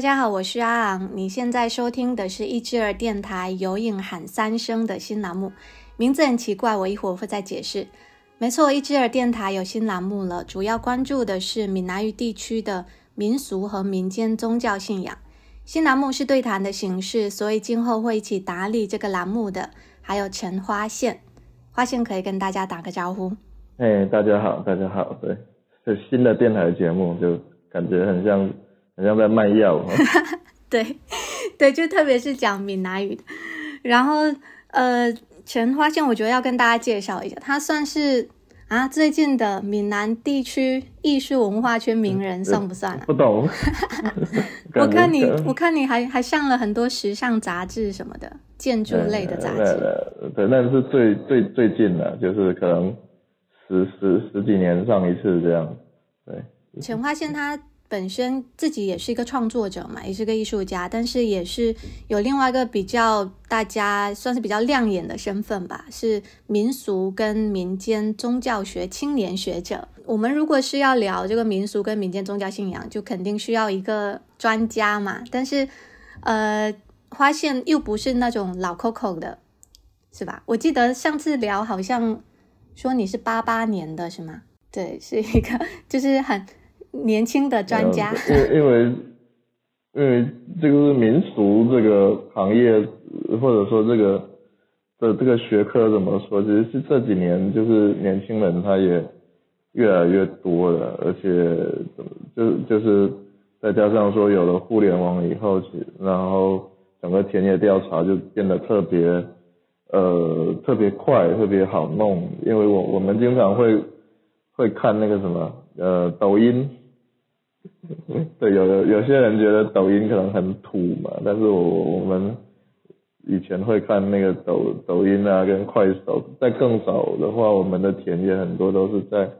大家好，我是阿昂。你现在收听的是一只耳电台有影喊三声的新栏目，名字很奇怪，我一会儿会再解释。没错，一只耳电台有新栏目了，主要关注的是闽南语地区的民俗和民间宗教信仰。新栏目是对谈的形式，所以今后会一起打理这个栏目的还有陈花线。花线可以跟大家打个招呼。哎，大家好，大家好，对，这新的电台节目就感觉很像。好像在卖药，对，对，就特别是讲闽南语的。然后，呃，陈花线，我觉得要跟大家介绍一下，他算是啊最近的闽南地区艺术文化圈名人，算不算？不懂。我看你，我看你还还上了很多时尚杂志什么的，建筑类的杂志。对，那是最最最近的，就是可能十十十几年上一次这样。对，陈花线他。本身自己也是一个创作者嘛，也是个艺术家，但是也是有另外一个比较大家算是比较亮眼的身份吧，是民俗跟民间宗教学青年学者。我们如果是要聊这个民俗跟民间宗教信仰，就肯定需要一个专家嘛。但是，呃，发现又不是那种老 Coco 的，是吧？我记得上次聊好像说你是八八年的是吗？对，是一个 就是很。年轻的专家，因因为因为这个是民俗这个行业，或者说这个的这个学科怎么说？其实是这几年就是年轻人他也越来越多了，而且就就是再加上说有了互联网以后，然后整个田野调查就变得特别呃特别快，特别好弄。因为我我们经常会会看那个什么呃抖音。对，有有有些人觉得抖音可能很土嘛，但是我我们以前会看那个抖抖音啊，跟快手。在更早的话，我们的田野很多都是在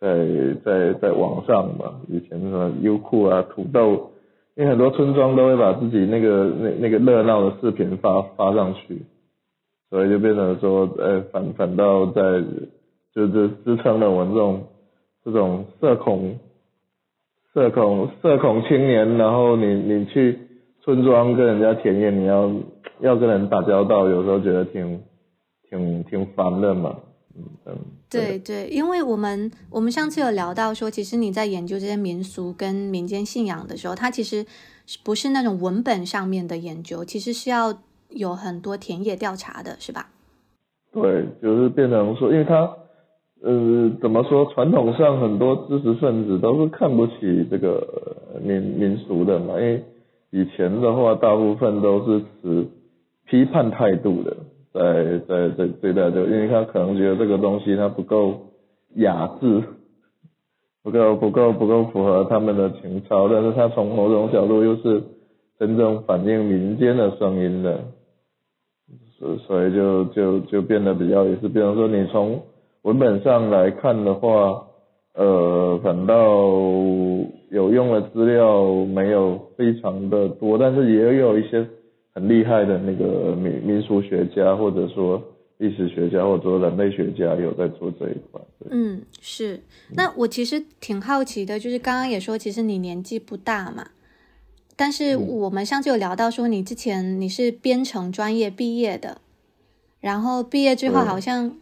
在在在网上嘛。以前什么优酷啊、土豆，因为很多村庄都会把自己那个那那个热闹的视频发发上去，所以就变成说，呃，反反倒在就是支撑了我们这种这种社恐。社恐社恐青年，然后你你去村庄跟人家田野，你要要跟人打交道，有时候觉得挺挺挺烦的嘛。嗯嗯，对对，因为我们我们上次有聊到说，其实你在研究这些民俗跟民间信仰的时候，它其实不是那种文本上面的研究，其实是要有很多田野调查的，是吧？对，就是变成说，因为它。呃，怎么说？传统上很多知识分子都是看不起这个民民俗的嘛，因为以前的话，大部分都是持批判态度的，在在在对待这个，因为他可能觉得这个东西它不够雅致，不够不够不够符合他们的情操，但是他从某种角度又是真正反映民间的声音的，所所以就就就变得比较也是，比方说你从。文本上来看的话，呃，反倒有用的资料没有非常的多，但是也有一些很厉害的那个民民俗学家，或者说历史学家，或者说人类学家有在做这一块。嗯，是。那我其实挺好奇的，就是刚刚也说，其实你年纪不大嘛，但是我们上次有聊到说，你之前你是编程专业毕业的，然后毕业之后好像。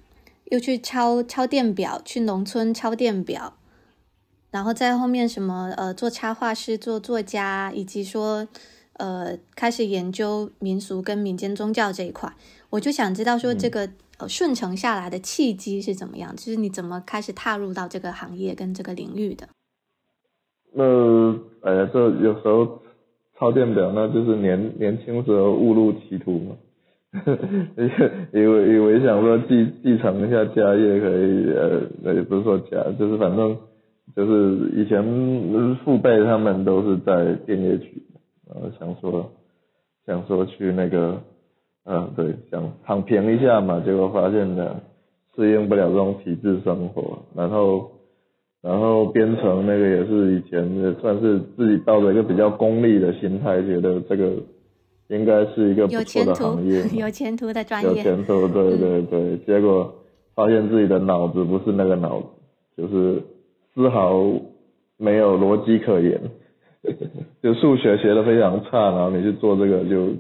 又去抄抄电表，去农村抄电表，然后在后面什么呃做插画师、做作家，以及说呃开始研究民俗跟民间宗教这一块，我就想知道说这个呃顺承下来的契机是怎么样，就是你怎么开始踏入到这个行业跟这个领域的？那哎呀，这有时候抄电表，那就是年年轻时候误入歧途嘛。以为以为想说继继承一下家业可以呃也不是说家就是反正就是以前父辈他们都是在电业局，呃想说想说去那个嗯对想躺平一下嘛，结果发现呢适应不了这种体制生活，然后然后编程那个也是以前也算是自己抱着一个比较功利的心态，觉得这个。应该是一个不错的行业，有前途的专业，有前途，对对对。结果发现自己的脑子不是那个脑子，就是丝毫没有逻辑可言，就数学学的非常差，然后你去做这个就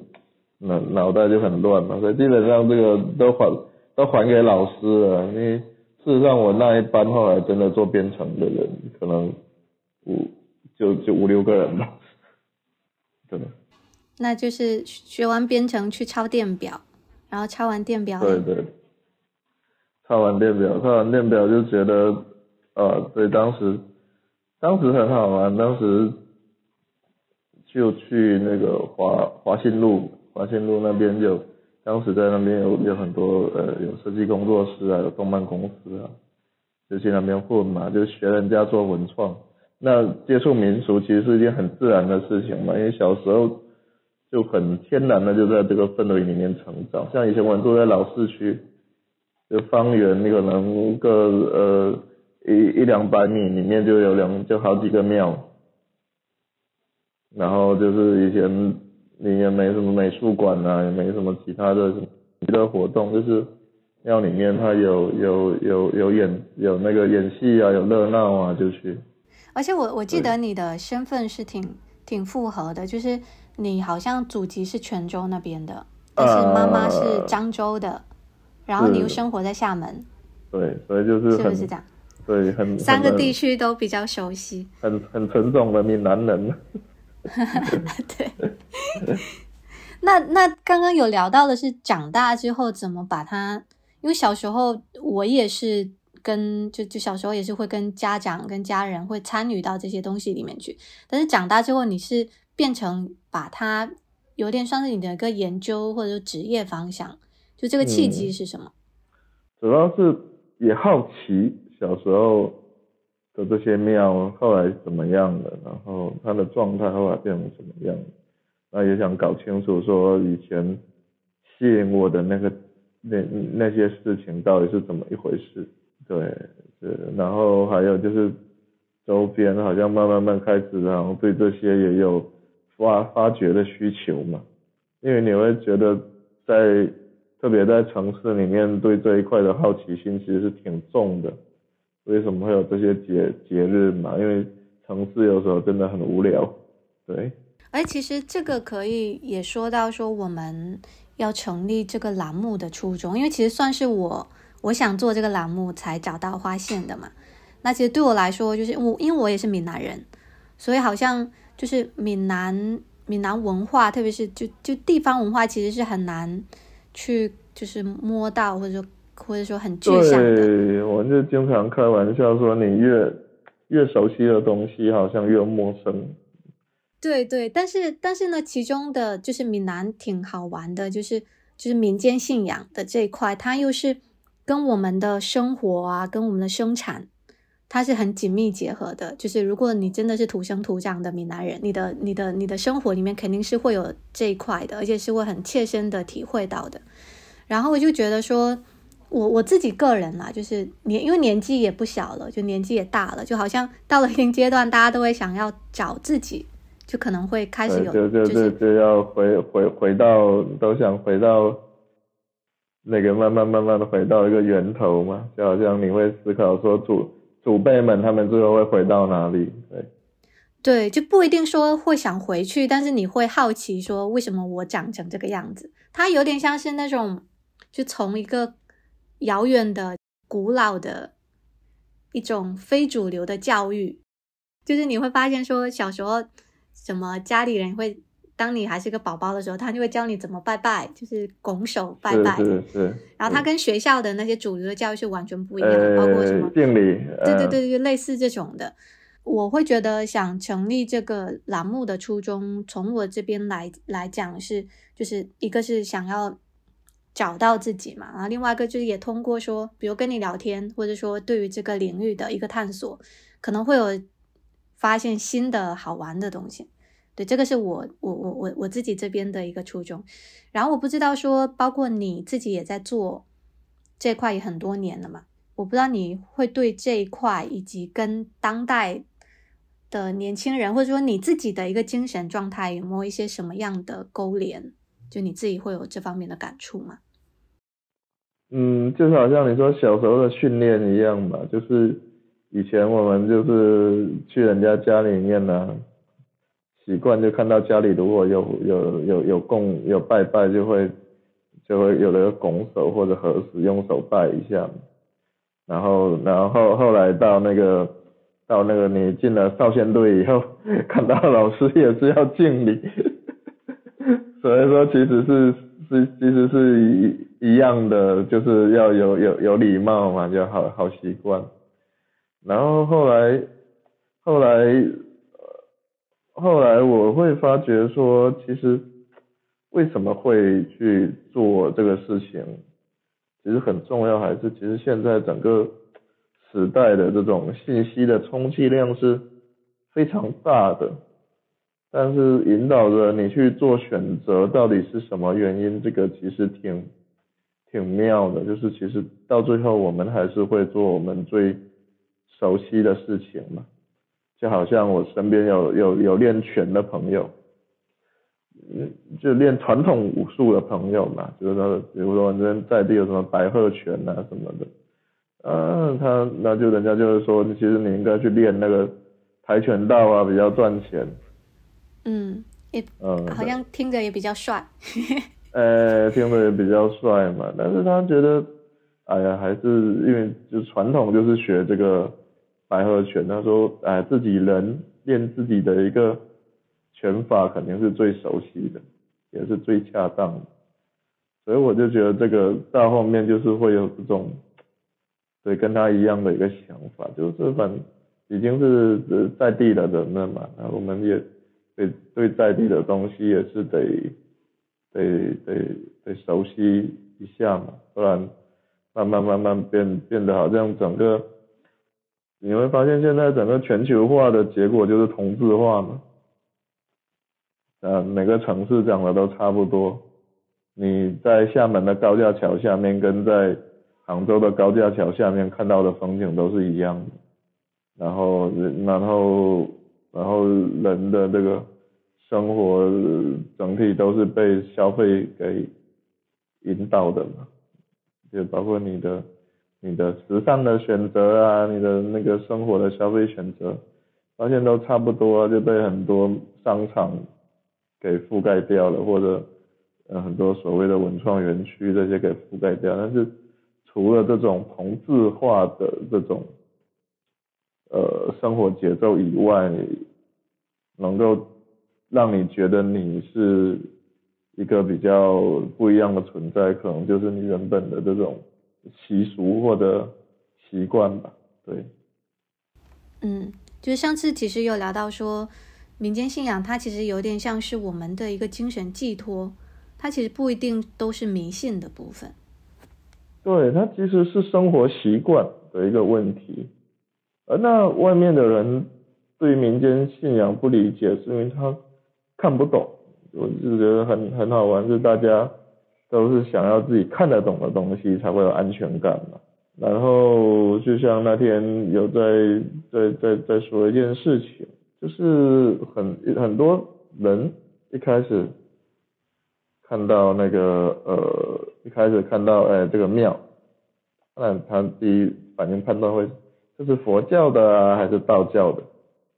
脑脑袋就很乱嘛，所以基本上这个都还都还给老师了。因为事实上我那一班后来真的做编程的人，可能五就就五六个人吧，真的。那就是学完编程去抄电表，然后抄完电表。对对。抄完电表，抄完电表就觉得，呃，对，当时，当时很好玩，当时就去那个华华信路，华信路那边就，当时在那边有有很多呃有设计工作室啊，有动漫公司啊，就去那边混嘛，就学人家做文创。那接触民俗其实是一件很自然的事情嘛，因为小时候就很天然的就在这个氛围里面成长，像以前我们住在老市区。就方圆，你可能个呃一一两百米里面就有两就好几个庙，然后就是以前你也没什么美术馆啊，也没什么其他的娱乐活动，就是庙里面它有有有有演有那个演戏啊，有热闹啊，就去。而且我我记得你的身份是挺挺复合的，就是你好像祖籍是泉州那边的，但是妈妈是漳州的。然后你又生活在厦门，对，所以就是是不是这样？对，很三个地区都比较熟悉，很很纯种的闽南人。对，那那刚刚有聊到的是长大之后怎么把它，因为小时候我也是跟就就小时候也是会跟家长跟家人会参与到这些东西里面去，但是长大之后你是变成把它有点算是你的一个研究或者说职业方向。就这个契机是什么？主要是也好奇小时候的这些庙后来怎么样了，然后它的状态后来变成什么样，那也想搞清楚说以前吸引我的那个那那些事情到底是怎么一回事。对，是，然后还有就是周边好像慢慢慢开始，然后对这些也有发发掘的需求嘛，因为你会觉得在。特别在城市里面，对这一块的好奇心其实是挺重的。为什么会有这些节节日嘛？因为城市有时候真的很无聊。对。哎，其实这个可以也说到说我们要成立这个栏目的初衷，因为其实算是我我想做这个栏目才找到花线的嘛。那其实对我来说，就是我因为我也是闽南人，所以好像就是闽南闽南文化，特别是就就地方文化，其实是很难。去就是摸到，或者说或者说很具象的。对，我就经常开玩笑说，你越越熟悉的东西，好像越陌生。对对，但是但是呢，其中的就是闽南挺好玩的，就是就是民间信仰的这一块，它又是跟我们的生活啊，跟我们的生产。它是很紧密结合的，就是如果你真的是土生土长的闽南人，你的、你的、你的生活里面肯定是会有这一块的，而且是会很切身的体会到的。然后我就觉得说，我我自己个人啦，就是年因为年纪也不小了，就年纪也大了，就好像到了一定阶段，大家都会想要找自己，就可能会开始有，就就就就要回回回到，都想回到那个慢慢慢慢的回到一个源头嘛，就好像你会思考说祖。祖辈们，他们最后会回到哪里？对，对，就不一定说会想回去，但是你会好奇说，为什么我长成这个样子？它有点像是那种，就从一个遥远的、古老的一种非主流的教育，就是你会发现说，小时候什么家里人会。当你还是个宝宝的时候，他就会教你怎么拜拜，就是拱手拜拜。是是。然后他跟学校的那些主流的教育是完全不一样的，包括什么敬礼。对对对对，类似这种的。我会觉得想成立这个栏目的初衷，从我这边来来讲是，就是一个是想要找到自己嘛，然后另外一个就是也通过说，比如跟你聊天，或者说对于这个领域的一个探索，可能会有发现新的好玩的东西。对，这个是我我我我我自己这边的一个初衷，然后我不知道说，包括你自己也在做这块也很多年了嘛，我不知道你会对这一块以及跟当代的年轻人，或者说你自己的一个精神状态有没有一些什么样的勾连？就你自己会有这方面的感触吗？嗯，就是好像你说小时候的训练一样嘛，就是以前我们就是去人家家里面呢。习惯，就看到家里如果有有有有供有拜拜，就会就会有的拱手或者合十用手拜一下，然后然后后来到那个到那个你进了少先队以后，看到老师也是要敬礼，所以说其实是是其实是一一样的，就是要有有有礼貌嘛，就好好习惯。然后后来后来后来我会发觉说，其实为什么会去做这个事情，其实很重要，还是其实现在整个时代的这种信息的充其量是非常大的，但是引导着你去做选择，到底是什么原因？这个其实挺挺妙的，就是其实到最后我们还是会做我们最熟悉的事情嘛，就好像我身边有有有练拳的朋友，嗯，就练传统武术的朋友嘛，就是说，比如说这边在地有什么白鹤拳啊什么的，嗯，他那就人家就是说，其实你应该去练那个跆拳道啊，比较赚钱。嗯，也嗯，好像听着也比较帅。呃，听着也比较帅嘛，但是他觉得，哎呀，还是因为就传统就是学这个。白鹤拳，他说，哎，自己人练自己的一个拳法，肯定是最熟悉的，也是最恰当的。所以我就觉得这个到后面就是会有这种，对，跟他一样的一个想法，就是反已经是在地的人了嘛，那我们也对对在地的东西也是得得得得熟悉一下嘛，不然慢慢慢慢变变得好像整个。你会发现，现在整个全球化的结果就是同质化嘛，呃，每个城市长得都差不多。你在厦门的高架桥下面，跟在杭州的高架桥下面看到的风景都是一样的。然后，然后，然后人的这个生活整体都是被消费给引导的嘛，就包括你的。你的时尚的选择啊，你的那个生活的消费选择，发现都差不多，就被很多商场给覆盖掉了，或者呃很多所谓的文创园区这些给覆盖掉。但是除了这种同质化的这种呃生活节奏以外，能够让你觉得你是一个比较不一样的存在，可能就是你原本的这种。习俗或者习惯吧，对。嗯，就是上次其实有聊到说，民间信仰它其实有点像是我们的一个精神寄托，它其实不一定都是迷信的部分。对，它其实是生活习惯的一个问题。而那外面的人对民间信仰不理解，是因为他看不懂。我就觉得很很好玩，是大家。都是想要自己看得懂的东西才会有安全感嘛。然后就像那天有在在在在说一件事情，就是很很多人一开始看到那个呃一开始看到哎这个庙，那他第一反应判断会这是佛教的啊还是道教的？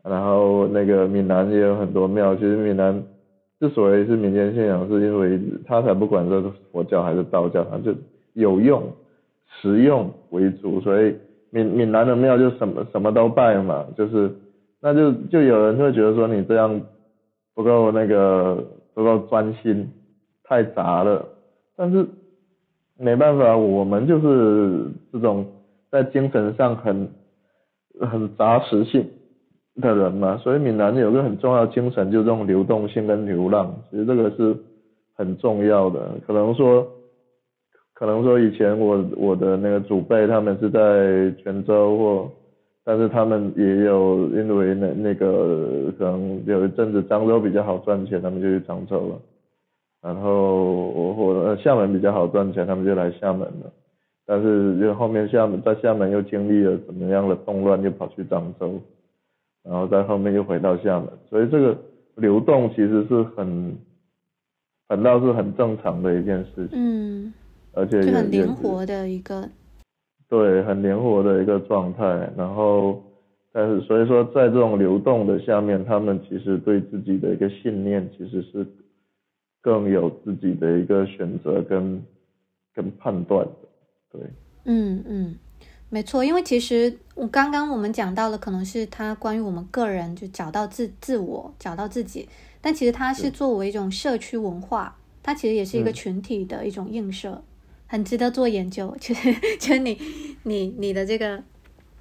然后那个闽南也有很多庙，其实闽南。之所以是民间信仰，是因为他才不管这是佛教还是道教，他就有用、实用为主，所以闽闽南的庙就什么什么都拜嘛，就是那就就有人会觉得说你这样不够那个不够专心，太杂了。但是没办法，我们就是这种在精神上很很杂食性。的人嘛，所以闽南有个很重要精神，就是这种流动性跟流浪，其实这个是很重要的。可能说，可能说以前我我的那个祖辈他们是在泉州或，但是他们也有因为那那个可能有一阵子漳州比较好赚钱，他们就去漳州了。然后或厦门比较好赚钱，他们就来厦门了。但是就后面厦门在厦门又经历了怎么样的动乱，又跑去漳州。然后在后面又回到厦门，所以这个流动其实是很，反倒是很正常的一件事情。嗯，而且很灵活的一个。对，很灵活的一个状态。然后但是所以说在这种流动的下面，他们其实对自己的一个信念其实是更有自己的一个选择跟跟判断的，对。嗯嗯，没错，因为其实我刚刚我们讲到了，可能是他关于我们个人就找到自自我，找到自己，但其实它是作为一种社区文化，它其实也是一个群体的一种映射，很值得做研究。其实，就是你你你的这个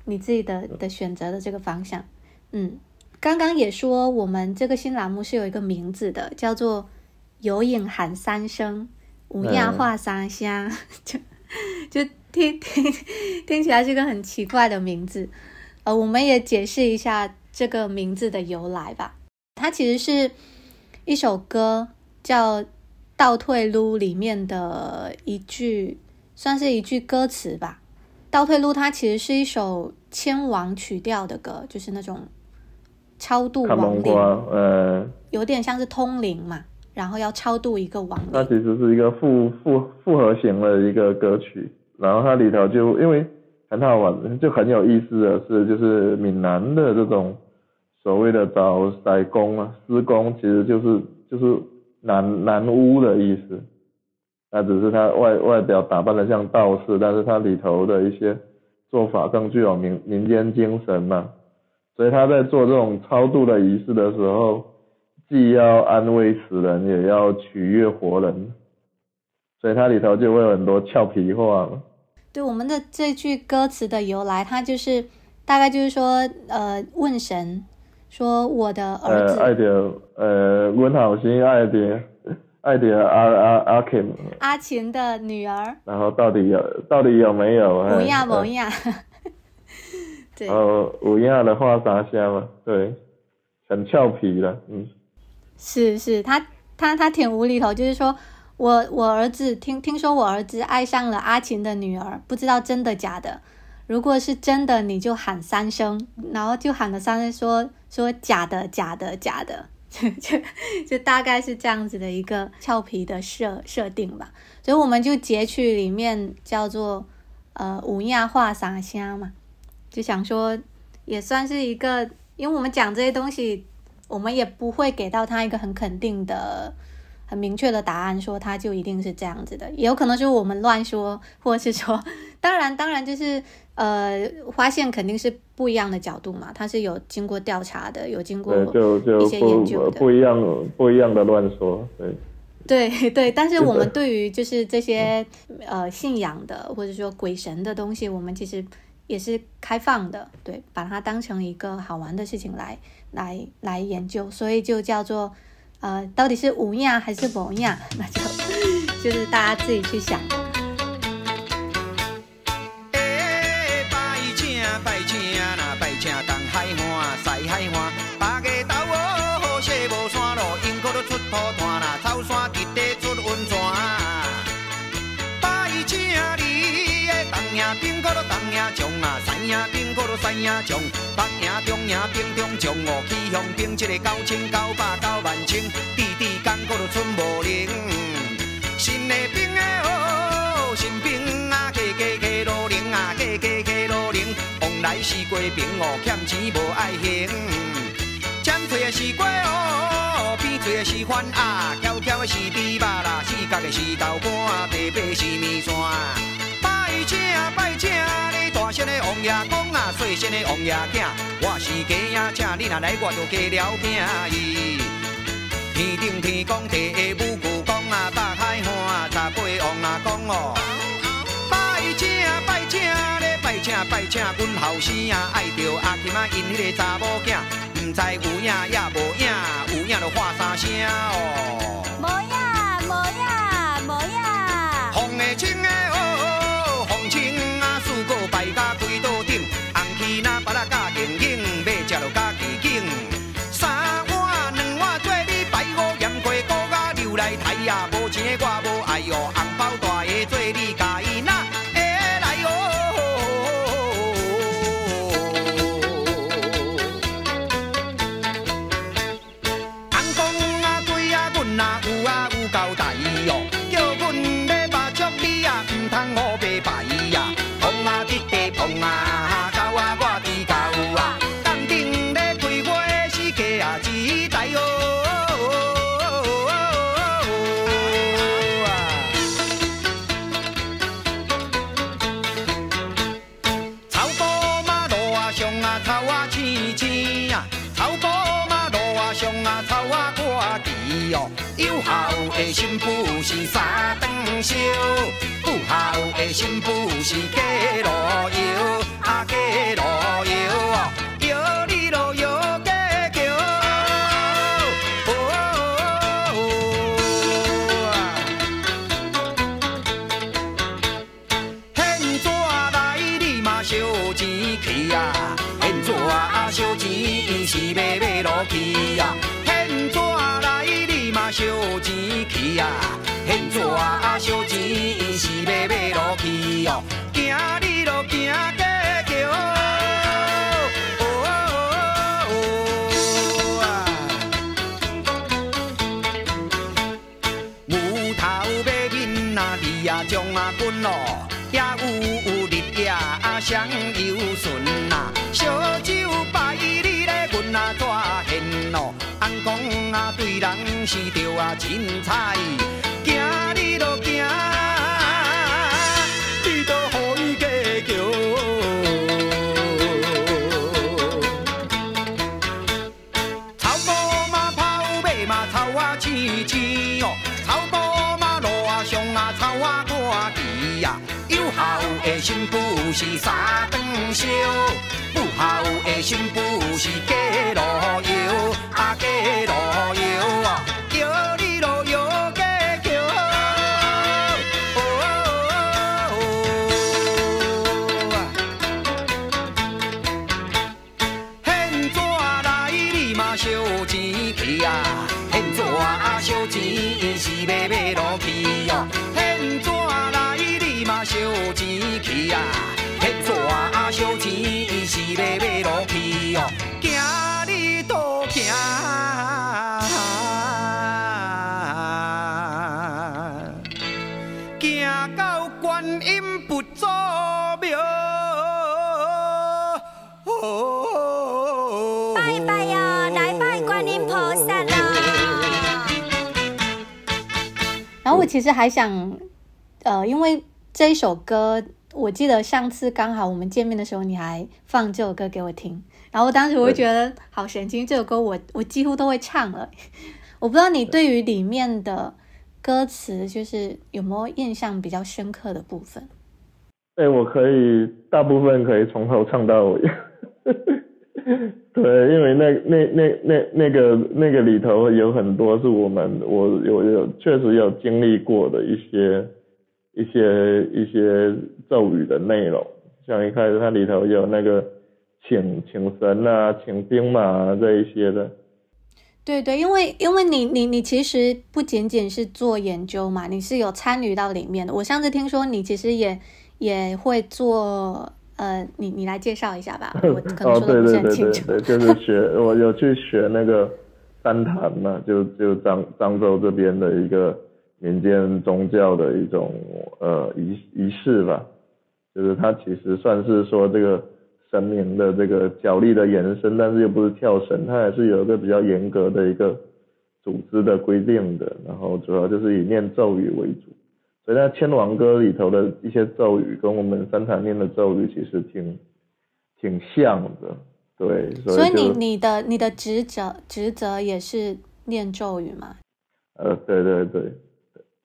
你自己的的选择的这个方向，嗯，刚刚也说我们这个新栏目是有一个名字的，叫做“有影喊三声，无亚话三香”，就 就。听 听听起来是个很奇怪的名字，呃，我们也解释一下这个名字的由来吧。它其实是一首歌，叫《倒退路》里面的一句，算是一句歌词吧。《倒退路》它其实是一首千王曲调的歌，就是那种超度亡灵，呃，有点像是通灵嘛，然后要超度一个亡灵。它其实是一个复复复合型的一个歌曲。然后它里头就因为很好玩，就很有意思的是，就是闽南的这种所谓的找塞工啊，施工其实就是就是南南屋的意思，那只是他外外表打扮的像道士，但是它里头的一些做法更具有民民间精神嘛，所以他在做这种超度的仪式的时候，既要安慰死人，也要取悦活人，所以它里头就会有很多俏皮话嘛。对我们的这句歌词的由来，它就是大概就是说，呃，问神说我的儿子，爱的，呃，问好心爱的，爱的阿阿阿琴，阿琴的女儿，然后到底有到底有没有？不亚不亚，对，呃，五亚的话啥香嘛？对，很俏皮的，嗯，是是，他他他挺无厘头，就是说。我我儿子听听说我儿子爱上了阿琴的女儿，不知道真的假的。如果是真的，你就喊三声，然后就喊了三声，说说假的假的假的，就就就大概是这样子的一个俏皮的设设定吧。所以我们就截取里面叫做呃五亚话撒虾嘛，就想说也算是一个，因为我们讲这些东西，我们也不会给到他一个很肯定的。很明确的答案，说它就一定是这样子的，也有可能是我们乱说，或者是说，当然，当然就是呃，发现肯定是不一样的角度嘛，它是有经过调查的，有经过一些研究的，不一样，不一样的乱说，对，对对，但是我们对于就是这些呃信仰的或者说鬼神的东西，我们其实也是开放的，对，把它当成一个好玩的事情来来来研究，所以就叫做。呃，到底是无样还是不样？那就就是大家自己去想。拜请拜请那拜请东海岸西海岸，八个豆哦，好势无山哥都东营将啊，西营兵哥都西营将，北营中营兵中将哦，去向兵一个九千九百九万千。是过兵哦，欠钱无爱还，尖嘴的是瓜哦，扁嘴的是番啊，翘翘的是猪肉啦，四角的是豆干，白白是面线。拜请拜请，你大声的王爷公啊，细声的王爷囝，我是鸡仔请你若来我就加了命伊。天顶天公地下母舅公啊，大海岸十八王阿公哦。拜请拜请阮后生啊，爱着阿琴啊，因迄个查某囝，毋知有影也无影，有影就喊三声哦。无影，无影，无影。红的青的的新妇是三顿烧，不孝的心钱是要买落去哦，行你咯行过桥。牛头马面啊，你啊将啊滚咯，也有日夜啊双游顺呐，烧酒摆你咧，阮啊怎现咯？按讲啊对人是着啊凊彩，行你咯行，你都互伊过桥。草埔嘛跑马嘛草啊青青哦，草埔嘛路啊上啊草啊看奇呀，有孝的新妇是三顿烧，不孝的新妇是嫁路摇，啊假路摇哦，摇你咯摇去哦，现纸来你嘛烧钱去啊，我其实还想，呃，因为这一首歌，我记得上次刚好我们见面的时候，你还放这首歌给我听，然后当时我就觉得好神奇，这首歌我我几乎都会唱了。我不知道你对于里面的歌词，就是有没有印象比较深刻的部分？哎、我可以大部分可以从头唱到尾。对，因为那那那那那个那个里头有很多是我们我有有确实有经历过的一些一些一些咒语的内容，像一开始它里头有那个请请神啊，请兵马啊这一些的。对对，因为因为你你你其实不仅仅是做研究嘛，你是有参与到里面的。我上次听说你其实也也会做，呃，你你来介绍一下吧，我可能哦，说的不是对对对就是学 我有去学那个三坛嘛，就就漳漳州这边的一个民间宗教的一种呃仪仪式吧，就是它其实算是说这个神明的这个角力的延伸，但是又不是跳绳，它还是有一个比较严格的一个组织的规定的，然后主要就是以念咒语为主。所以在《千王歌》里头的一些咒语，跟我们三坛念的咒语其实挺挺像的，对，所所以你你的你的职责职责也是念咒语吗？呃，对对对，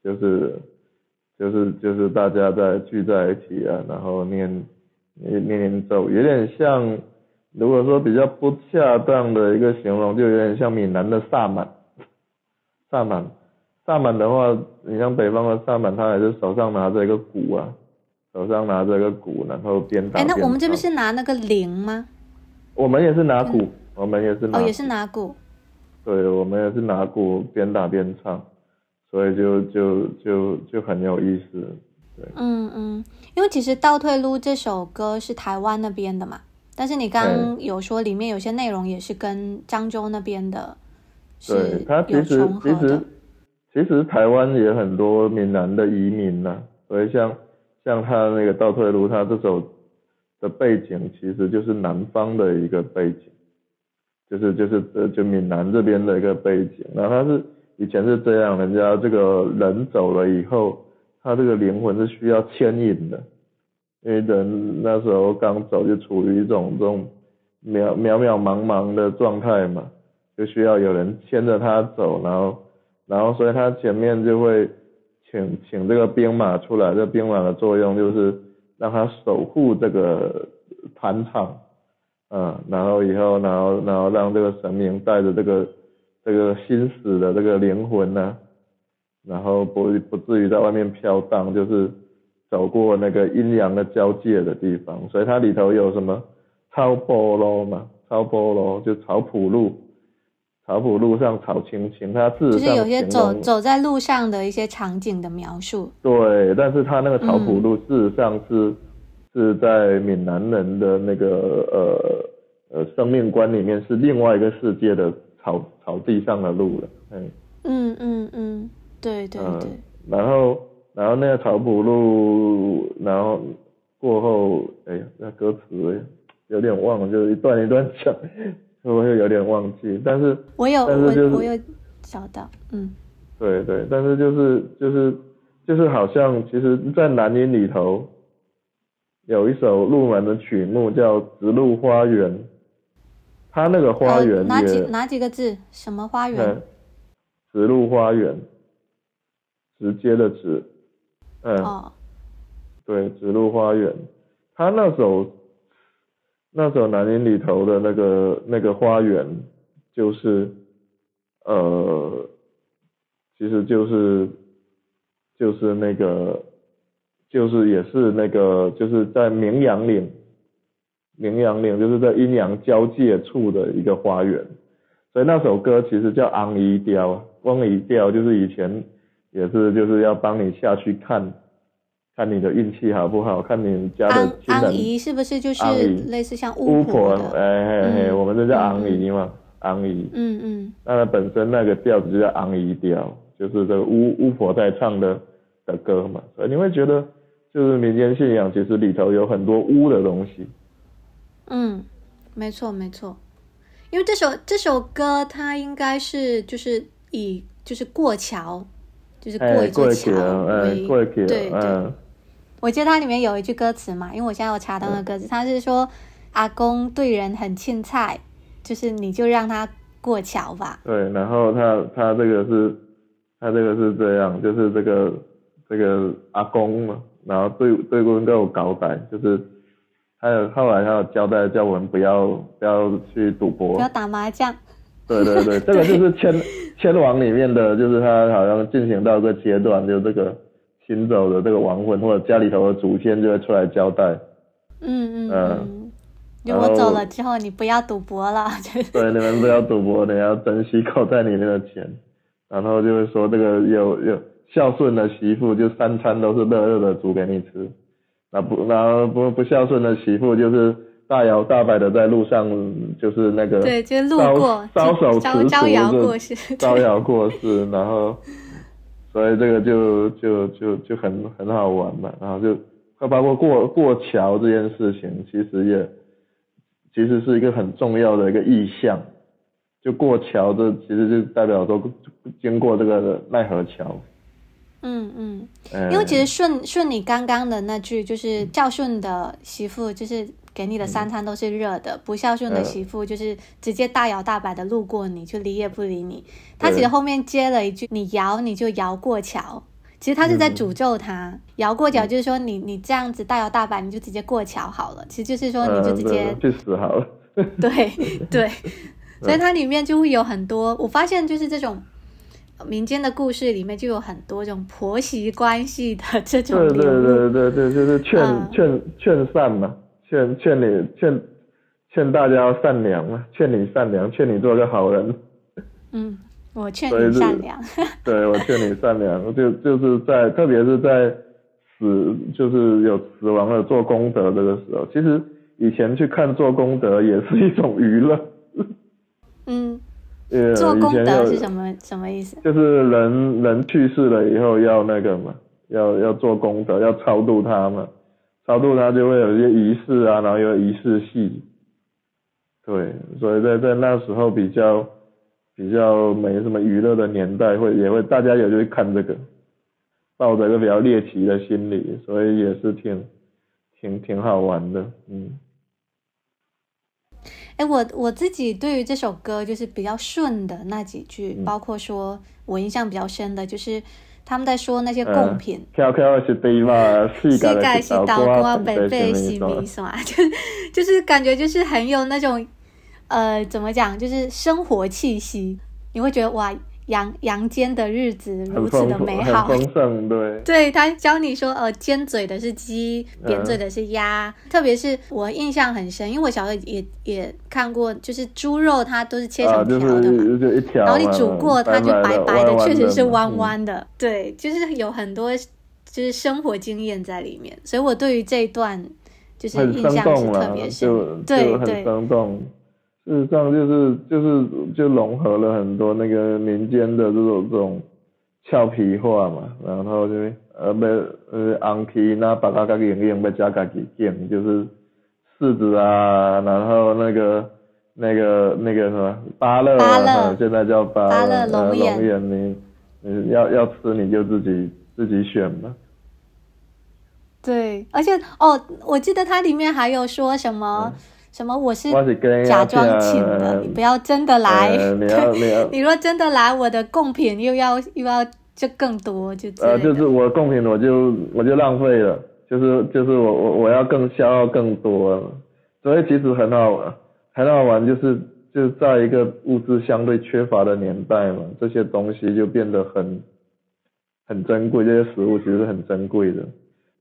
就是就是就是大家在聚在一起啊，然后念念念念咒，有点像，如果说比较不恰当的一个形容，就有点像闽南的萨满，萨满，萨满的话，你像北方的萨满，他还是手上拿着一个鼓啊，手上拿着一个鼓，然后边打哎，边那我们这边是拿那个铃吗？我们也是拿鼓，我们也是拿哦，也是拿鼓。对，我们也是拿鼓边打边唱，所以就就就就很有意思。对嗯嗯，因为其实《倒退路》这首歌是台湾那边的嘛，但是你刚刚有说里面有些内容也是跟漳州那边的对是，有重合的。其实台湾也很多闽南的移民呐、所以像像他那个倒退路，他这首的背景其实就是南方的一个背景，就是就是就闽南这边的一个背景。然后他是以前是这样，人家这个人走了以后，他这个灵魂是需要牵引的，因为人那时候刚走就处于一种这种渺渺渺茫茫的状态嘛，就需要有人牵着他走，然后然后所以他前面就会请请这个兵马出来，这兵马的作用就是让他守护这个坛场，嗯，然后以后然后然后让这个神明带着这个这个心死的这个灵魂呢，然后不不至于在外面飘荡，就是走过那个阴阳的交界的地方，所以它里头有什么超波罗嘛，超波罗就草埔路。草埔路上草青青，它事实上就是有些走走在路上的一些场景的描述。对，但是他那个草埔嗯路事实上是、是在闽南人的那个呃呃生命观里面是另外一个世界的草草地上的路了，嗯嗯嗯嗯，对对嗯对，然后然后那个草埔路，然后过后，哎呀，那歌词有点忘了，就是一段一段讲，我会有点忘记，但是我有但是就是我我有找到，嗯。对对，但是就是就是就是好像，其实，在南音里头有一首入门的曲目叫《直路花园》，它那个花呃园也哪几哪几个字？什么花园？嗯，直路花园，直接的直，嗯，哦，对，直路花园，它那首那首南音里头的那个那个花园，就是呃，其实就是就是那个就是也是那个就是在明阳岭，明阳岭就是在阴阳交界处的一个花园，所以那首歌其实叫《昂夷调》，翁夷调就是以前也是就是要帮你下去看。看你的运气好不好，看你家的安亲人安姨是不是就是类似像巫婆，的？哎嘿嘿，嗯我们这叫嗯昂姨嘛，昂姨。嗯嗯那它本身那个调子就叫昂姨调，就是这个巫巫婆在唱的的歌嘛，所以你会觉得就是民间信仰其实里头有很多巫的东西。嗯，没错没错，因为这首这首歌它应该是就是以就是过桥，就是过哎，一座过桥桥，哎，为过桥，对对。嗯，我记得它里面有一句歌词嘛，因为我现在有查到那个歌词，它是说阿公对人很欠菜，就是你就让他过桥吧。对，然后他他这个是，他这个是这样，就是这个这个阿公嘛，然后对对我们都有交代，就是还有后来他有交代叫我们不要不要去赌博不，要打麻将。对对对，这个就是千 千王里面的，就是他好像进行到一个阶段，就这个行走的这个亡魂或者家里头的祖先就会出来交代，嗯嗯嗯嗯。如果走了之后，你不要赌博了，就 是对，你们不要赌博，你要珍惜口袋里面的钱。然后就是说这个有有孝顺的媳妇，就三餐都是热热的煮给你吃。那不，然后不不孝顺的媳妇，就是大摇大摆的在路上，就是那个对，就是路招过，招手就招招摇俗过市，招摇 过市，然后所以这个就就就就很很好玩嘛。然后就包括过过桥这件事情，其实也其实是一个很重要的一个意象。就过桥，这其实就代表说经过这个奈何桥。嗯嗯。嗯、因为其实顺顺你刚刚的那句，就是孝顺的媳妇，就是给你的三餐都是热的；不孝顺的嗯媳妇，就是直接大摇大摆的路过你，就理也不理你。他其实后面接了一句：“你摇你就摇过桥。”其实他是在嗯诅咒他，摇过桥就是说你你这样子大摇大摆，你就直接过桥好了。其实就是说你就直接、嗯、去死好了。对对，所以它里面就会有很多，我发现就是这种民间的故事里面就有很多这种婆媳关系的这种对对。对对对，就是劝、嗯劝劝善嘛，劝劝你劝劝大家要善良嘛，劝你善良，劝你做个好人。嗯，我劝你善良。对，我劝你善良，就就是在特别是在死就是有死亡了做功德这个时候，其实以前去看做功德也是一种娱乐。嗯，呃，做功德是什么什么意思？就是人人去世了以后要那个嘛，要要做功德，要超度他嘛，超度他就会有一些仪式啊，然后有仪式戏，对，所以在在那时候比较比较没什么娱乐的年代，会也会大家也就会看这个，抱着一个比较猎奇的心理，所以也是挺挺挺好玩的，嗯。哎，我我自己对于这首歌就是比较顺的那几句，包括说我印象比较深的就是他们在说那些贡品，飘飘是地嘛，膝盖是刀瓜，背背是米线，就就是感觉就是很有那种呃，怎么讲，就是生活气息，你会觉得哇。阳阳间的日子如此的美好，丰盛，对。对他教你说，呃，尖嘴的是鸡，扁嘴的是鸭。特别是我印象很深，因为我小时候也也看过，就是猪肉它都是切成条的嘛，就一条。然后你煮过，它就白白的，确实是弯弯的。对，就是有很多就是生活经验在里面，所以我对于这一段就是印象是特别深，对对。事实上就是就是就融合了很多那个民间的这种这种俏皮话嘛，然后就呃不呃昂皮那把它给营养不加嘎给建，就是柿子啊，然后那个那个那个什么芭乐，芭乐现在叫芭乐龙眼，你你要要吃你就自己自己选嘛。对，而且哦，我记得它里面还有说什么。什么？我是假装请的，你不要真的来。你若真的来，我的贡品又要又要就更多，就呃，就是我的贡品我就我就浪费了，就是就是我我我要更消耗更多，所以其实很好玩，很好玩，就是就在一个物质相对缺乏的年代嘛，这些东西就变得很很珍贵，这些食物其实是很珍贵的。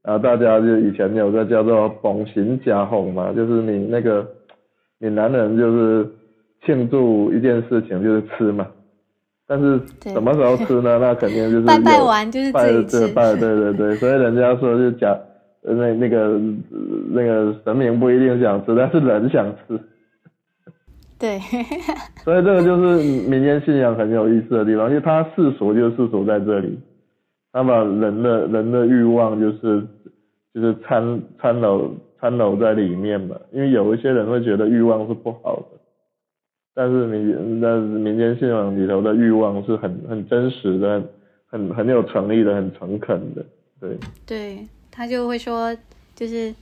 然后大家就以前有个叫做“捧行加红”嘛，就是你那个闽南人就是庆祝一件事情就是吃嘛，但是什么时候吃呢？那肯定就是拜拜完就是自己吃，拜对对对，所以人家说就讲那那个那个神明不一定想吃，但是人想吃。对，所以这个就是民间信仰很有意思的地方，因为它世俗就世俗在这里。那么人的人的欲望就是就是掺掺揉掺揉在里面嘛，因为有一些人会觉得欲望是不好的，但是你那民间信仰里头的欲望是很很真实的，很很有诚意的，很诚恳的，对。对他就会说就是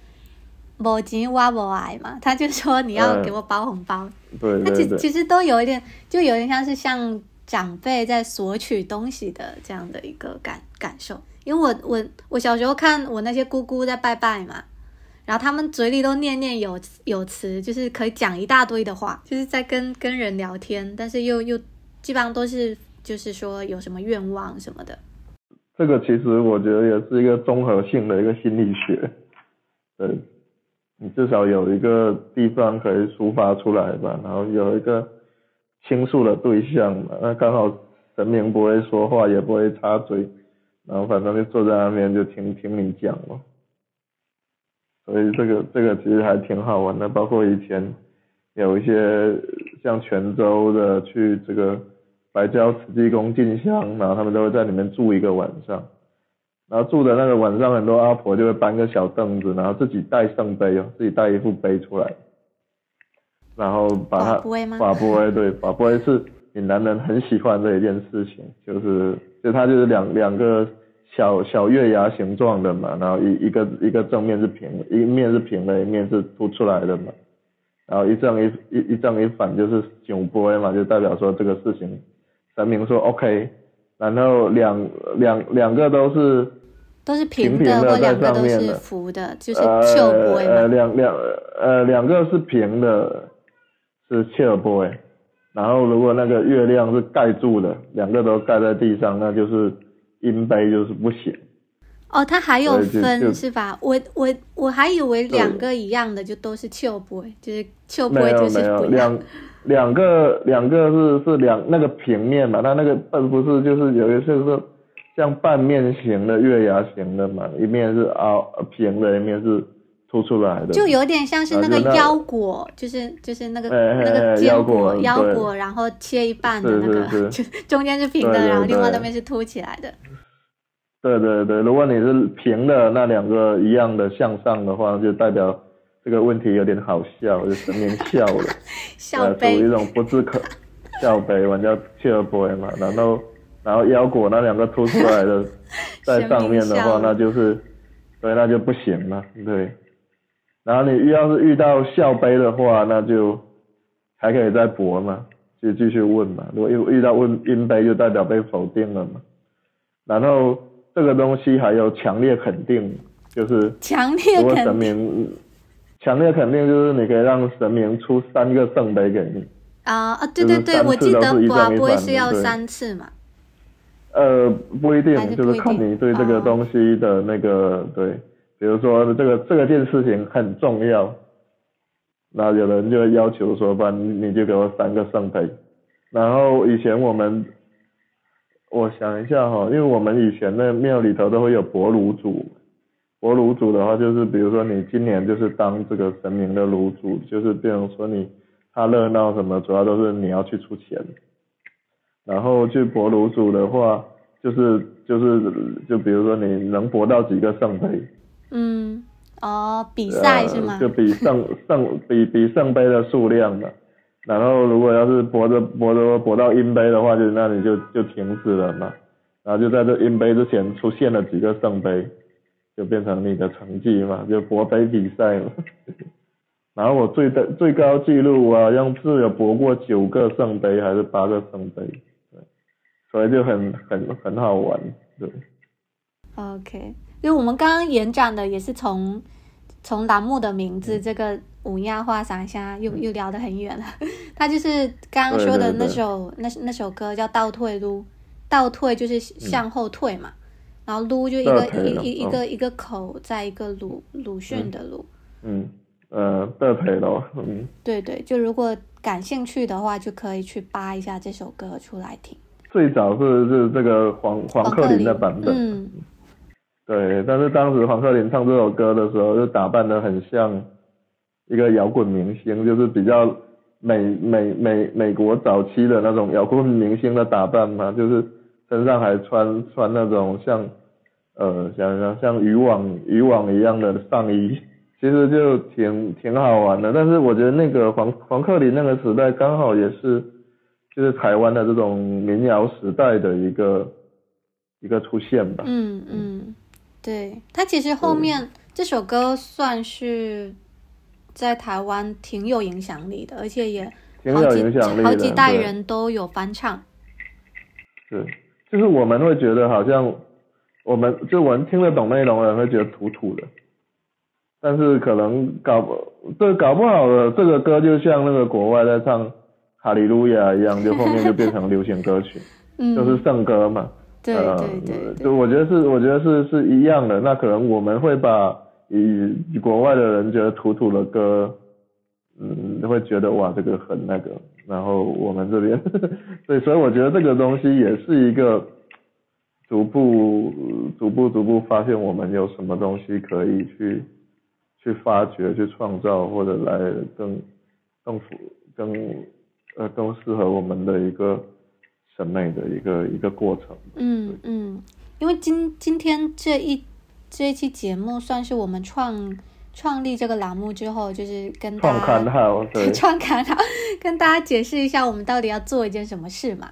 某钱挖某爱嘛，他就说你要给我包红包，对，他其其实都有一点，就有点像是像。长辈在索取东西的这样的一个感感受，因为我我我小时候看我那些姑姑在拜拜嘛，然后他们嘴里都念念有有词，就是可以讲一大堆的话，就是在跟跟人聊天，但是又又基本上都是就是说有什么愿望什么的。这个其实我觉得也是一个综合性的一个心理学，对，你至少有一个地方可以抒发出来吧，然后有一个。倾诉的对象嘛，那刚好神明不会说话，也不会插嘴，然后反正就坐在那边就听听你讲嘛。所以这个这个其实还挺好玩的，包括以前有一些像泉州的去这个白礁慈济宫进香，然后他们都会在里面住一个晚上，然后住的那个晚上，很多阿婆就会搬个小凳子，然后自己带圣杯哦，自己带一副杯出来。然后把它法波威对法波威是闽南人很喜欢的一件事情，就是就它就是两两个小小月牙形状的嘛，然后一一个一个正面是平，一面是平的，一面是凸出来的嘛，然后一正一一一正一反就是九波嘛，就代表说这个事情神明说 OK，然后两两两个都是都是平的或两个都是浮的，就是呃两两呃两个是平的。是切尔 boy，然后如果那个月亮是盖住的，两个都盖在地上，那就是阴杯，就是不行。哦，它还有分是吧？我我我还以为两个一样的就都是切尔 boy，就是切尔 boy 就是没有没有两两个两个是是两那个平面嘛，它那个呃不是就是有一些是像半面形的月牙形的嘛，一面是凹平的，一面是。凸出来的，就有点像是那个腰果，就是就是那个那个坚果腰果，然后切一半的那个，就中间是平的，然后另外那边是凸起来的。对对对，如果你是平的那两个一样的向上的话，就代表这个问题有点好笑，就神明笑了，笑杯，属于一种不自可笑杯嘛，叫切尔杯嘛。然后然后腰果那两个凸出来的 在上面的话，那就是对，那就不行了，对。然后你要是遇到笑杯的话，那就还可以再搏嘛，就继续问嘛。如果遇遇到问阴杯，就代表被否定了嘛。然后这个东西还有强烈肯定，就是强烈如果神肯定明强烈肯定，就是你可以让神明出三个圣杯给你。啊啊，对对对，我记得次都是一刮不会是要三次嘛？呃，不一定就是看你对这个哦东西的那个、对，比如说这个这个件事情很重要，那有人就要求说，不然你就给我三个圣杯。然后以前我们，我想一下哈，因为我们以前的庙里头都会有博炉主，博炉主的话就是比如说你今年就是当这个神明的炉主，就是比如说你他热闹什么，主要都是你要去出钱。然后去博炉主的话，就是就是就比如说你能博到几个圣杯，嗯，哦，比赛是吗呃？就比圣圣 比比圣杯的数量嘛。然后如果要是博着博着博到阴杯的话，就那你就就停止了嘛。然后就在这阴杯之前出现了几个圣杯，就变成你的成绩嘛，就博杯比赛嘛。然后我最的最高纪录啊好像是有博过九个圣杯还是八个圣杯，对，所以就很很很好玩，对。OK，因为我们刚刚延展的也是从从栏目的名字这个五亚话想一下，又又聊得很远了。他就是刚刚说的那首那那首歌叫《倒退撸》，倒退就是向后退嘛，然后撸就一个一一一哦。个一个口在一个鲁鲁迅的鲁，嗯，呃，得赔了，嗯，对对，就如果感兴趣的话，就可以去扒一下这首歌出来听。最早是是这个黄黄克林的版本，嗯，对，但是当时黄克林唱这首歌的时候，就打扮的很像一个摇滚明星，就是比较美美美美国早期的那种摇滚明星的打扮嘛，就是身上还穿穿那种像呃想想像渔网渔网一样的上衣，其实就挺挺好玩的。但是我觉得那个黄黄克林那个时代刚好也是就是台湾的这种民谣时代的一个一个出现吧。嗯嗯，对，他其实后面这首歌算是在台湾挺有影响力的，而且也挺有好几影响力的，好几代人都有翻唱。是，就是我们会觉得好像我们就我们听得懂内容的人会觉得土土的，但是可能搞不对搞不好的这个歌就像那个国外在唱哈利路亚一样，就后面就变成流行歌曲，嗯，就是圣歌嘛。对呃对对对就我觉得是，我觉得是是一样的。那可能我们会把以以国外的人觉得土土的歌，嗯，会觉得哇这个很那个，然后我们这边，对，所以我觉得这个东西也是一个逐步逐步逐步发现我们有什么东西可以去去发掘、去创造，或者来更更符更呃更适合我们的一个审美的一个一个过程。嗯嗯，因为今今天这一这一期节目算是我们创创立这个栏目之后，就是跟大创刊家号，对，创刊号 跟大家解释一下我们到底要做一件什么事嘛。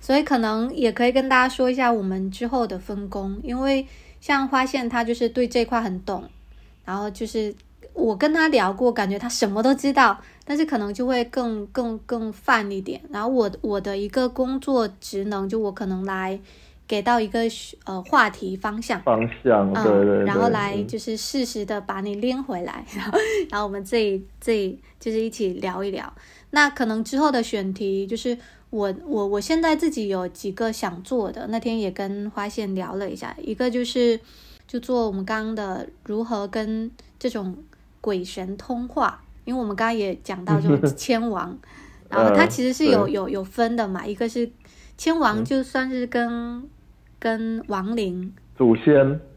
所以可能也可以跟大家说一下我们之后的分工，因为像花现他就是对这块很懂，然后就是我跟他聊过，感觉他什么都知道，但是可能就会更更更泛一点。然后我我的一个工作职能，就我可能来给到一个呃话题方向，方向，嗯，对对对，然后来嗯就是适时的把你拎回来，然 后然后我们这一这一就是一起聊一聊。那可能之后的选题就是我我我现在自己有几个想做的，那天也跟花线聊了一下，一个就是就做我们刚刚的如何跟这种鬼神通话，因为我们刚刚也讲到这种 千王，然后它嗯其实是有对有有分的嘛，一个是千王就算是跟、跟亡灵。祖先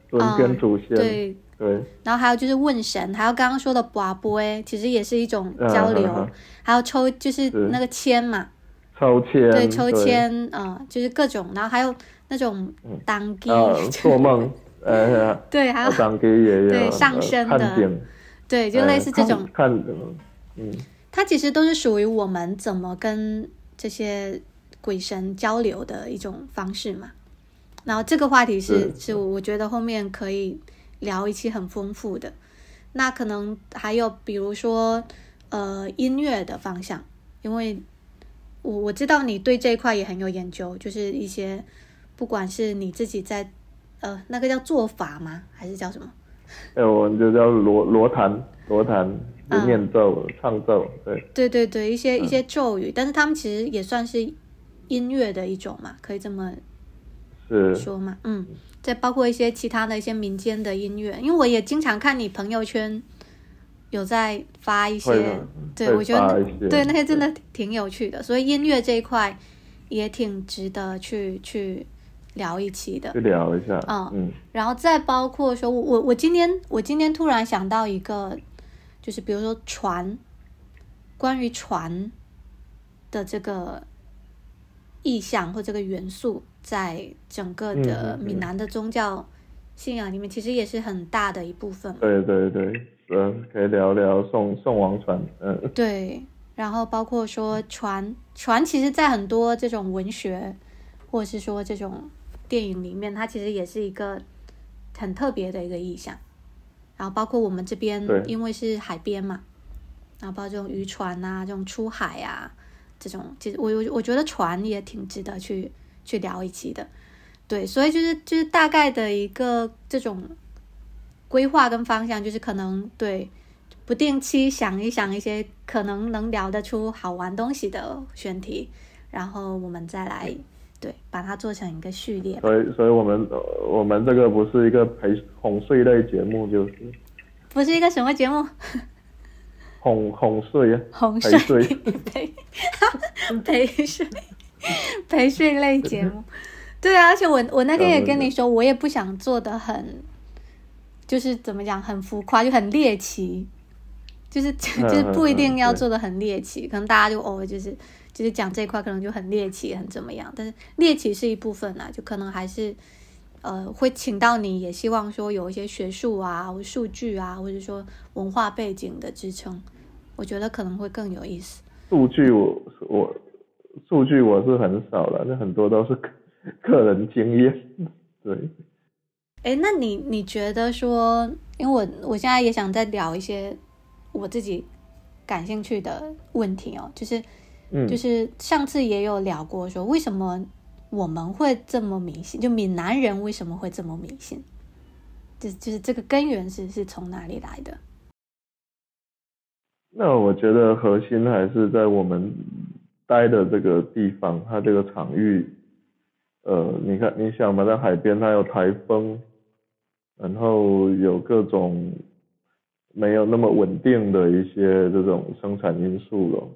轮跟嗯祖先，对，对，然后还有就是问神，还有刚刚说的卜卜，其实也是一种嗯交流，还有抽就是是那个签嘛，抽签，对，抽签，嗯、就是各种，然后还有那种当机，啊，做梦，呃，对，还有当机也有，对上呃升的对，就类似这种，看，看嗯，它其实都是属于我们怎么跟这些鬼神交流的一种方式嘛。然后这个话题是是是我觉得后面可以聊一期很丰富的。那可能还有比如说呃音乐的方向，因因为我我知道你对这一块也很有研究，就是一些不管是你自己在呃那个叫做法吗，还是叫什么？哎，我们就叫罗罗弹，罗弹就念咒、唱咒，对。对对对，一些一些咒语，但是他们其实也算是音乐的一种嘛，可以这么是说嘛，嗯。再包括一些其他的一些民间的音乐，因为我也经常看你朋友圈有在发一些，对我觉得对那些真的挺有趣的，所以音乐这一块也挺值得去去聊一期的，去聊一下，嗯嗯，然后再包括说，我我今天我今天突然想到一个，就是比如说船，关于船的这个意象或这个元素。在整个的闽南的宗教信仰里面，其实也是很大的一部分。对对对，嗯，可以聊聊宋宋王船，嗯。对，然后包括说船船，其实，在很多这种文学或者是说这种电影里面，它其实也是一个很特别的一个意象。然后包括我们这边，因为是海边嘛，然后包括这种渔船啊，这种出海啊，这种其实我我我觉得船也挺值得去。去聊一期的，对，所以就是就是大概的一个这种规划跟方向，就是可能对不定期想一想一些可能能聊得出好玩东西的选题，然后我们再来对把它做成一个序列。所以，所以我们我们这个不是一个陪哄睡类节目，就是不是一个什么节目？哄哄睡啊，哄睡陪 陪睡。陪睡类节目，对啊，而且我我那天也跟你说，我也不想做的很，就是怎么讲，很浮夸，就很猎奇，就是 就是不一定要做的很猎奇，可能大家就偶尔就是就是讲这块可能就很猎奇，很怎么样，但是猎奇是一部分啊，就可能还是呃会请到你，也希望说有一些学术啊或数据啊，或者说文化背景的支撑，我觉得可能会更有意思。数据我我。数据我是很少了，那很多都是个个人经验，对。哎，那你你觉得说，因为我我现在也想再聊一些我自己感兴趣的问题哦，就是，嗯，就是上次也有聊过，说为什么我们会这么迷信？就闽南人为什么会这么迷信？就就是这个根源是是从哪里来的？那我觉得核心还是在我们。待的这个地方，它这个场域，呃，你看，你想嘛，在海边，它有台风，然后有各种没有那么稳定的一些这种生产因素了，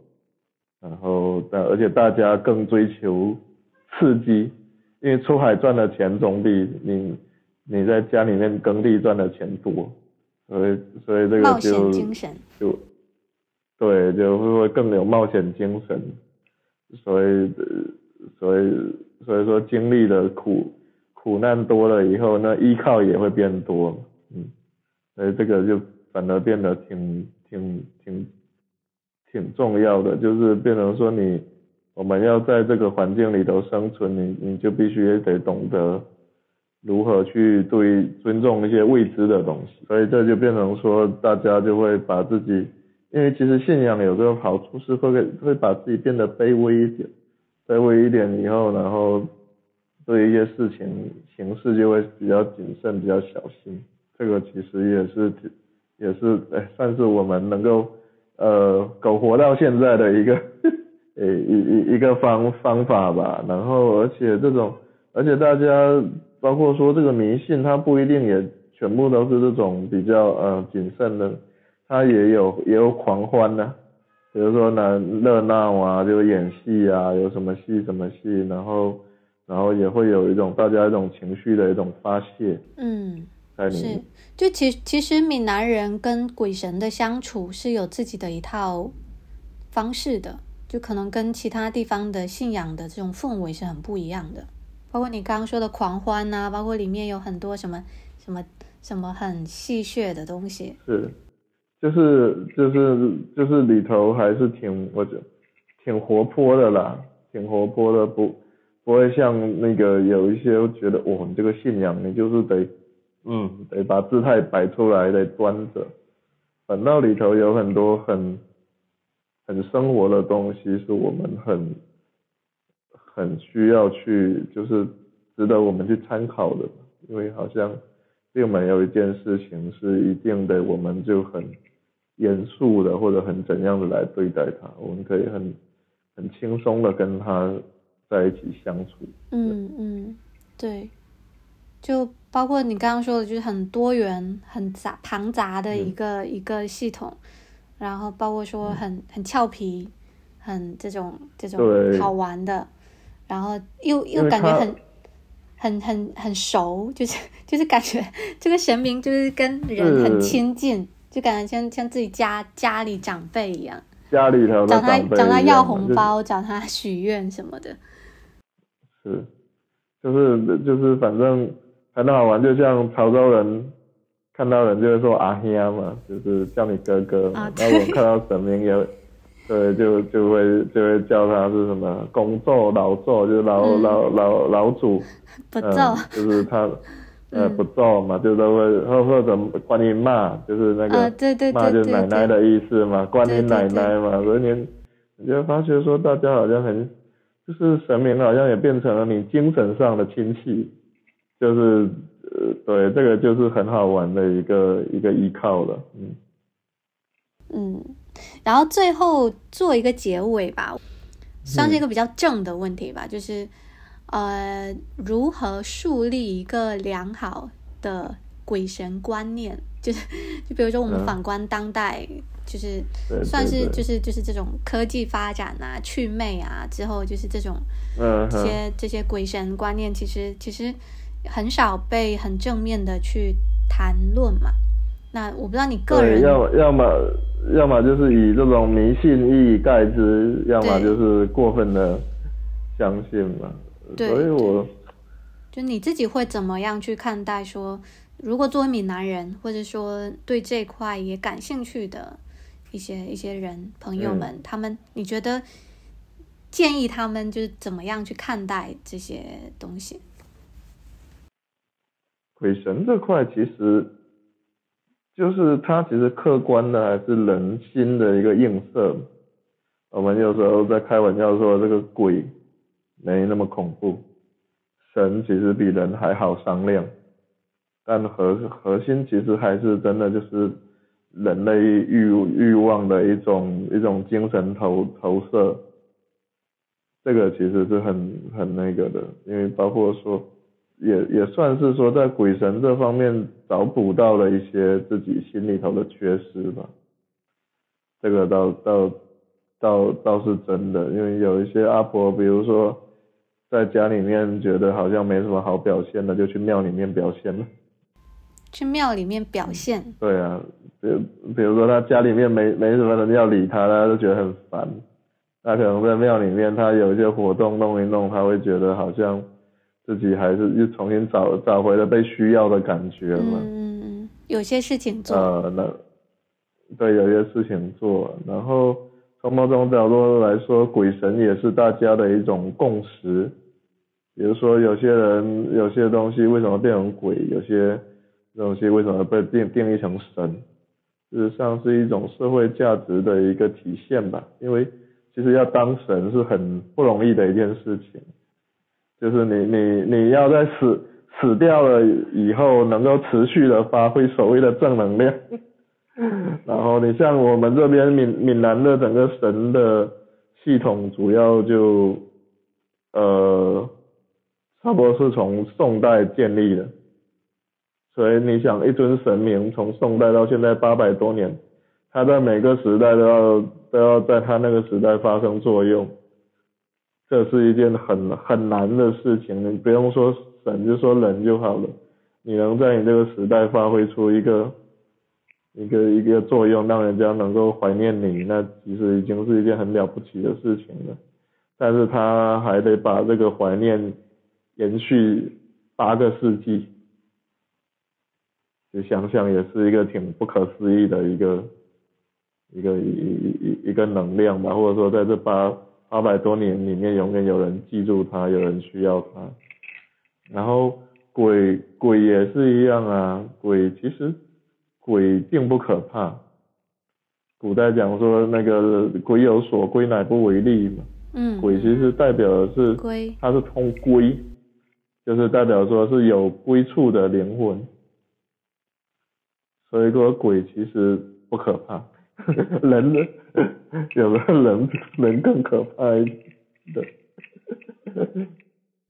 然后但而且大家更追求刺激，因为出海赚的钱总比你你在家里面耕地赚的钱多，所以所以这个就就对就会会更有冒险精神。所以，所以，所以说经历的苦苦难多了以后，那依靠也会变多，嗯，所以这个就反而变得挺挺挺挺重要的，就是变成说你我们要在这个环境里头生存，你你就必须也得懂得如何去对尊重一些未知的东西，所以这就变成说大家就会把自己。因为其实信仰有个好处是会会把自己变得卑微一点，卑微一点以后，然后对一些事情形式就会比较谨慎、比较小心。这个其实也是也是哎，算是我们能够呃苟活到现在的一个 呃一一一个方方法吧。然后而且这种而且大家包括说这个迷信，它不一定也全部都是这种比较呃谨慎的。它也有也有狂欢呢，比如说呢热闹啊，就演戏啊，有什么戏什么戏，然后然后也会有一种大家一种情绪的一种发泄。嗯，是，就其其实闽南人跟鬼神的相处是有自己的一套方式的，就可能跟其他地方的信仰的这种氛围是很不一样的。包括你刚刚说的狂欢啊，包括里面有很多什么什么什么很戏谑的东西。是。就是就是就是里头还是挺我觉挺活泼的啦，挺活泼的，不不会像那个有一些觉得我们这个信仰你就是得嗯得把姿态摆出来得端着，反倒里头有很多很很生活的东西，是我们很很需要去，就是值得我们去参考的。因为好像并没有一件事情是一定的，我们就很严肃的或者很怎样的来对待它，我们可以很很轻松的跟他在一起相处。嗯嗯，对，就包括你刚刚说的，就是很多元、很杂、庞杂的一个、一个系统，然后包括说很很俏皮、很这种这种对。好玩的，然后又又感觉很很很很熟，就是就是感觉这个神明就是跟人很亲近，就感觉像像自己家家里长辈一样，家里头找他找他要红包，找他许愿什么的。是，就是就是反正很好玩，就像潮州人看到人就会说阿兄嘛，就是叫你哥哥嘛。啊那、我看到神明也，对，就就会就会叫他是什么公作、老作，就是老、嗯。老老老祖，嗯不奏，，就是他。呃，嗯。不咒嘛，就都会或或者观音骂，就是那啊，个骂就是奶奶的意思嘛，观音奶奶嘛，所以你你就发觉说，大家好像很，就是神明好像也变成了你精神上的亲戚，就是呃，对，这个就是很好玩的一个一个依靠了，嗯，嗯，然后最后做一个结尾吧，算是一个比较正的问题吧，就是呃，如何树立一个良好的鬼神观念？就是就比如说我们嗯。反观当代，就是算是就是就是这种科技发展啊、祛魅啊之后，就是这种这嗯哼，些这些鬼神观念，其实其实很少被很正面的去谈论嘛。那我不知道你个，人要要么要么就是以这种迷信以盖之，要么就是过分的相信嘛，对所以我。就你自己会怎么样去看待说，如果作为闽南人，或者说对这块也感兴趣的一些一些人朋友们，他们你觉得建议他们就是怎么样去看待这些东西？鬼神这块其实就是它其实客观的还是人心的一个映射。我们有时候在开玩笑说这个鬼没那么恐怖，神其实比人还好商量，但核核心其实还是真的就是人类欲欲望的一种一种精神投投射。这个其实是很很那个的，因为包括说。也也算是说在鬼神这方面找补到了一些自己心里头的缺失吧。这个倒倒倒倒是真的，因为有一些阿婆，比如说在家里面觉得好像没什么好表现的，就去庙里面表现了。去庙里面表现，对啊，比比如说他家里面没没什么人要理他，他就觉得很烦。那可能在庙里面，他有一些活动弄一弄，他会觉得好像。自己还是又重新找找回了被需要的感觉嘛。嗯，有些事情做，呃，那对有些事情做，然后从某种角度来说，鬼神也是大家的一种共识。比如说，有些人有些东西为什么变成鬼，有些东西为什么被定定义成神，事实上是一种社会价值的一个体现吧。因为其实要当神是很不容易的一件事情。就是你你你要在死死掉了以后，能够持续的发挥所谓的正能量。然后你像我们这边闽闽南的整个神的系统，主要就呃差不多是从宋代建立的。所以你想，一尊神明从宋代到现在八百多年，它在每个时代都要都要在它那个时代发生作用。这是一件很很难的事情，你不用说神，就说人就好了。你能在你这个时代发挥出一个一个一个作用，让人家能够怀念你，那其实已经是一件很了不起的事情了。但是他还得把这个怀念延续八个世纪，就想想也是一个挺不可思议的一个一个一一一一个能量吧，或者说在这八。八百多年里面，永远有人记住他，有人需要他。然后鬼鬼也是一样啊，鬼其实鬼并不可怕，古代讲说那个鬼有所归，乃不为利嘛。嗯，鬼其实代表的是归，它是通归，就是代表说是有归处的灵魂。所以说鬼其实不可怕，人呢，有的人人更可怕一点。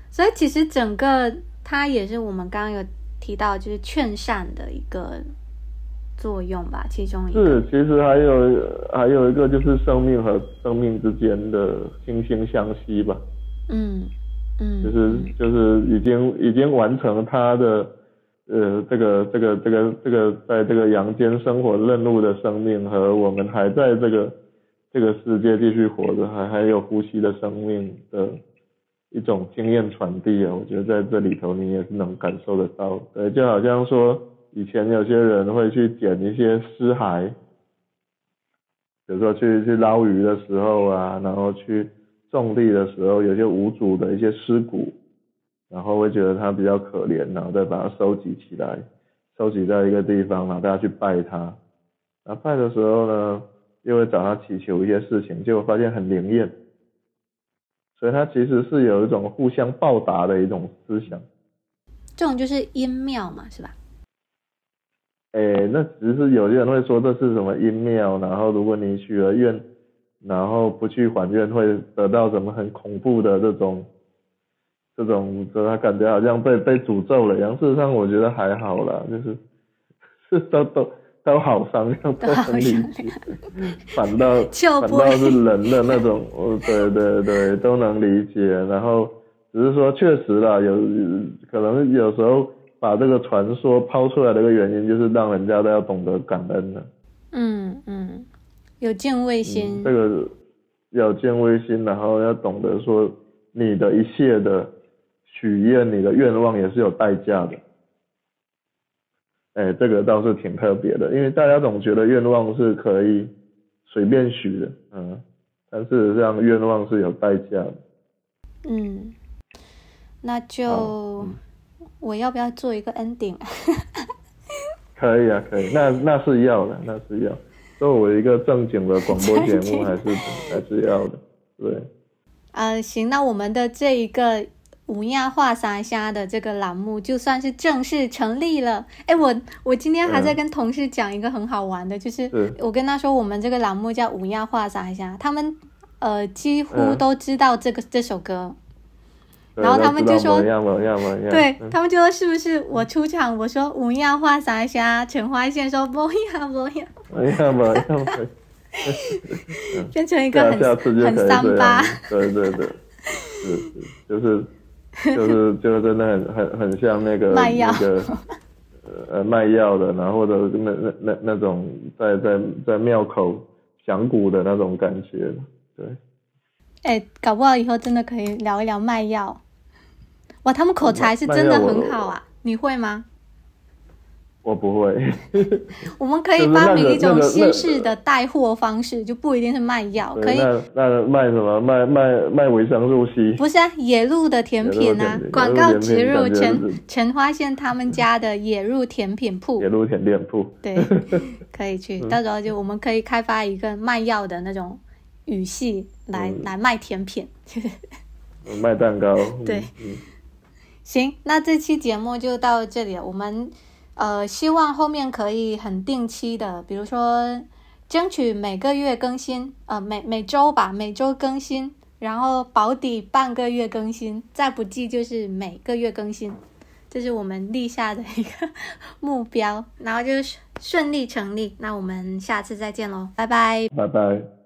所以其实整个它也是我们刚刚有提到，就是劝善的一个作用吧，其中一个。是，其实还有还有一个就是生命和生命之间的惺惺相惜吧，嗯嗯，就是就是已经已经完成他的呃这个这个这个这个在这个阳间生活任务的生命和我们还在这个这个世界继续活着还还有呼吸的生命的一种经验传递啊，我觉得在这里头你也是能感受得到，对，就好像说以前有些人会去捡一些尸骸，比如说去去捞鱼的时候啊，然后去种地的时候，有些无主的一些尸骨，然后会觉得他比较可怜，然后再把它收集起来，收集在一个地方，然后大家去拜他，然后拜的时候呢，又会找他祈求一些事情，结果发现很灵验，所以他其实是有一种互相报答的一种思想。这种就是阴庙嘛，是吧？哎，那只是有些人会说这是什么阴庙，然后如果你许了愿，然后不去还愿，会得到什么很恐怖的这种，这种，就他感觉好像被被诅咒了一样。事实上，我觉得还好啦，就是是都都都好商量，都好很理商解，反倒就反倒是人的那种，哦，对对对，都能理解。然后只是说，确实啦，有可能有时候把这个传说抛出来的一个原因，就是让人家都要懂得感恩的。嗯嗯，有敬畏心嗯，，这个要敬畏心，然后要懂得说你的一切的许愿，你的愿望也是有代价的。哎，这个倒是挺特别的，因为大家总觉得愿望是可以随便许的，嗯，但事实上愿望是有代价的。嗯，那就好我要不要做一个 ending？可以啊，可以，那那是要的，那是要。作为一个正经的广播节目，还是还是要的，对。呃，行，那我们的这一个五亚话沙虾的这个栏目就算是正式成立了。哎，我我今天还在嗯跟同事讲一个很好玩的，就是是我跟他说我们这个栏目叫五亚话沙虾，他们呃几乎嗯都知道这个、这首歌。然后他们就说对嗯他们就说是不是我出场，我说五亚话沙虾，陈花线说不呀不呀，某样某样某样。变成一个很很三八。。对对对，是是，就是就是真的很很很像那个卖药那个呃卖药的，然后或者那那那那种在在在庙口响鼓的那种感觉，对。哎，搞不好以后真的可以聊一聊卖药。哇，他们口才是真的很好啊！你会吗？我不会，我们可以发明一种新式的带货方式，就不一定是卖药，可以那那卖什么？卖卖卖维生素 C，不是啊，野鹿的甜品啊广告植入陈陈花县他们家的野鹿甜品铺。野，鹿甜店铺，对，可以去，嗯。到时候就我们可以开发一个卖药的那种语系来、嗯。来卖甜品。卖蛋糕，对。嗯，行，那这期节目就到这里了。我们呃，希望后面可以很定期的，比如说争取每个月更新，呃，每每周吧，每周更新，然后保底半个月更新，再不济就是每个月更新，这是我们立下的一个 目标，然后就是顺利成立。那我们下次再见喽，拜拜。拜拜。